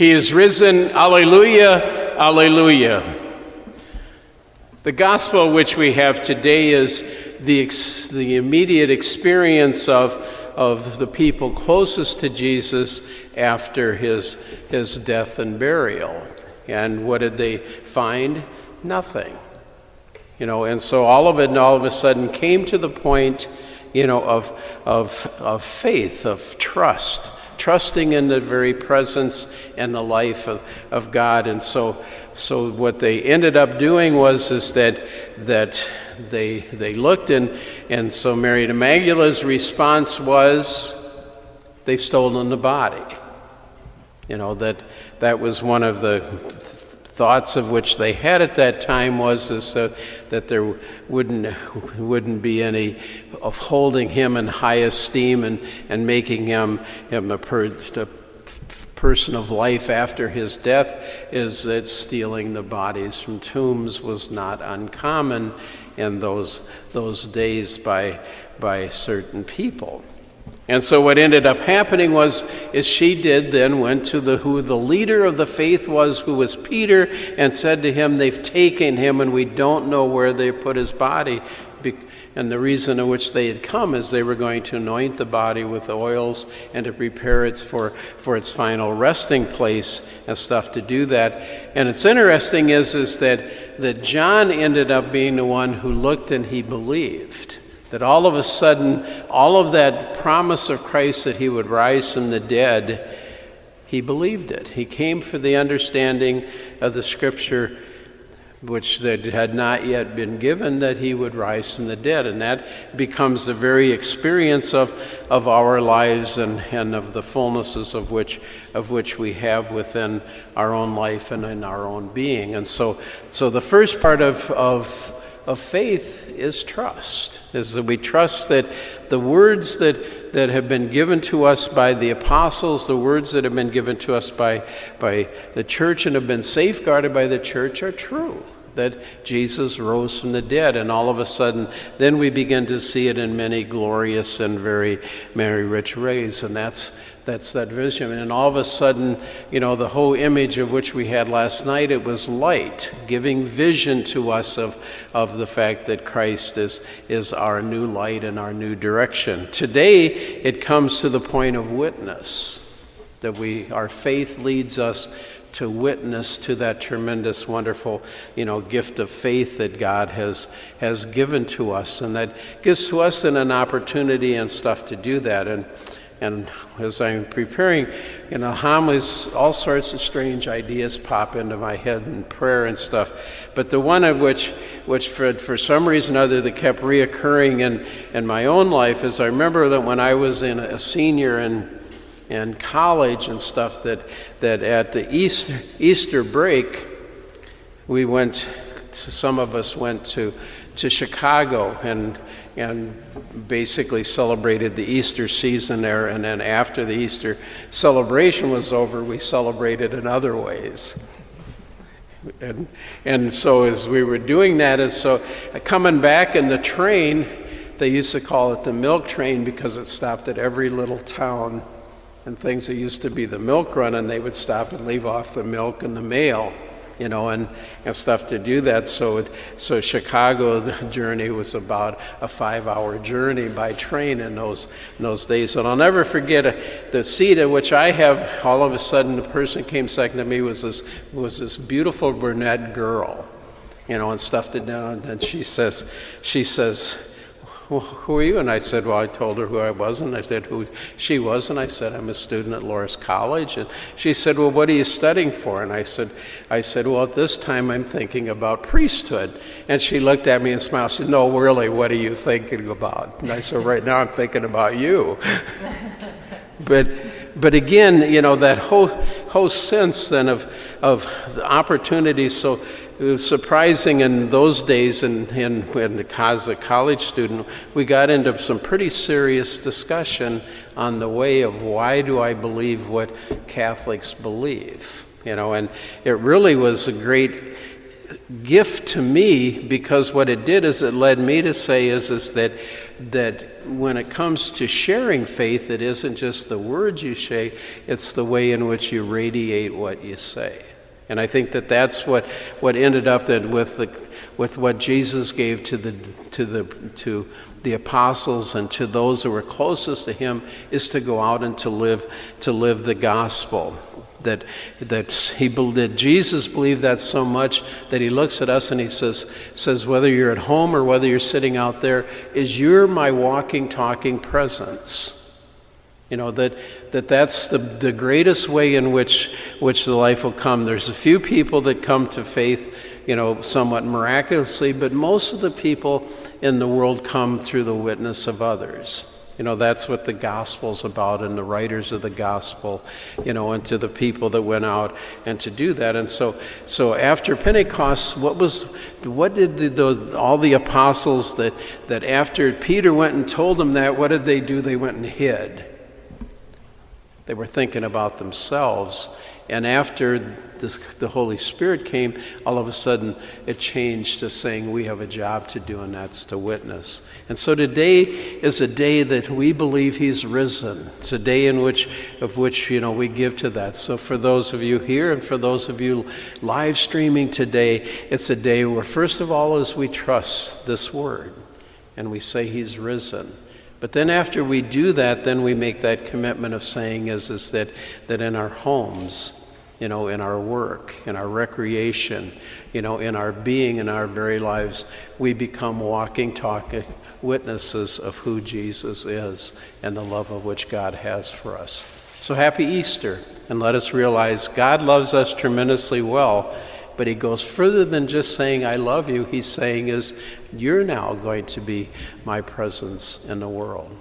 He is risen. Alleluia, alleluia. The gospel which we have today is the, ex- the immediate experience of, of the people closest to Jesus after his, his death and burial. And what did they find? Nothing. You know, and so all of it and all of a sudden came to the point, you know, of, of, of faith, of trust, trusting in the very presence and the life of, of God. And so, so what they ended up doing was is that, that they, they looked and, and so Mary de Magdala's response was, they've stolen the body. You know, that, that was one of the thoughts of which they had at that time was that, that there wouldn't, wouldn't be any of holding him in high esteem and, and making him, him a, per, a person of life after his death is that stealing the bodies from tombs was not uncommon in those, those days by, by certain people. And so what ended up happening was is she did then went to the who the leader of the faith was who was Peter and said to him they've taken him and we don't know where they put his body and the reason in which they had come is they were going to anoint the body with oils and to prepare it for, for its final resting place and stuff to do that. And it's interesting is, is that, that John ended up being the one who looked and he believed. That all of a sudden, all of that promise of Christ that he would rise from the dead, he believed it. He came for the understanding of the scripture which that had not yet been given that he would rise from the dead and that becomes the very experience of, of our lives and, and of the fullnesses of which of which we have within our own life and in our own being and so so the first part of, of of faith is trust, is that we trust that the words that, that have been given to us by the apostles, the words that have been given to us by, by the church and have been safeguarded by the church are true. That Jesus rose from the dead, and all of a sudden, then we begin to see it in many glorious and very, very rich ways, and that's that's that vision. And all of a sudden, you know, the whole image of which we had last night, it was light, giving vision to us of, of the fact that Christ is, is our new light and our new direction. Today, it comes to the point of witness, that we, our faith leads us to witness to that tremendous, wonderful, you know, gift of faith that God has has given to us, and that gives to us an opportunity and stuff to do that. And and as I'm preparing, you know, homilies, all sorts of strange ideas pop into my head in prayer and stuff. But the one of which, which for, for some reason or other, that kept reoccurring in, in my own life is I remember that when I was in a senior in, in college and stuff, that, that at the Easter, Easter break, we went, some of us went to, to Chicago and and basically celebrated the Easter season there. And then after the Easter celebration was over, we celebrated in other ways. And, and so as we were doing that, as so coming back in the train, they used to call it the milk train because it stopped at every little town and things that used to be the milk run, and they would stop and leave off the milk and the mail you know, and, and stuff to do that. So, it, so Chicago, the journey was about a five-hour journey by train in those in those days. And I'll never forget uh, the seat at which I have. All of a sudden, the person came second to me was this was this beautiful brunette girl, you know, and stuffed it down. And she says, she says who are you? And I said, well, I told her who I was, and I said who she was, and I said, I'm a student at Loras College. And she said, well, what are you studying for? And I said, I said, well, at this time I'm thinking about priesthood. And she looked at me and smiled. Said, no, really, what are you thinking about? And I said, right now I'm thinking about you. but, but again, you know, that whole, whole sense then of, of the opportunities. So it was surprising in those days, and, and, and as a college student, we got into some pretty serious discussion on the way of why do I believe what Catholics believe. You know, and it really was a great gift to me because what it did is it led me to say is, is that, that when it comes to sharing faith, it isn't just the words you say, it's the way in which you radiate what you say. And I think that that's what, what ended up that with, the, with what Jesus gave to the, to, the, to the apostles and to those who were closest to him is to go out and to live, to live the gospel that, that, he, that Jesus believed that so much that he looks at us and he says, says, whether you're at home or whether you're sitting out there, is you're my walking, talking presence. You know, that, that that's the, the greatest way in which, which the life will come. There's a few people that come to faith, you know, somewhat miraculously, but most of the people in the world come through the witness of others. You know, that's what the gospel's about, and the writers of the gospel, you know, and to the people that went out and to do that. And so, so after Pentecost, what was, what did the, the, all the apostles that, that after Peter went and told them that, what did they do? They went and hid. They were thinking about themselves. And after this, the Holy Spirit came, all of a sudden it changed to saying we have a job to do, and that's to witness. And so today is a day that we believe He's risen. It's a day in which, of which you know we give to that. So for those of you here and for those of you live streaming today, it's a day where first of all, as we trust this word, and we say He's risen. But then after we do that, then we make that commitment of saying is, is that, that in our homes, you know, in our work, in our recreation, you know, in our being, in our very lives, we become walking, talking witnesses of who Jesus is and the love of which God has for us. So happy Easter, and let us realize God loves us tremendously well, but He goes further than just saying, I love you. He's saying, is, You're now going to be my presence in the world.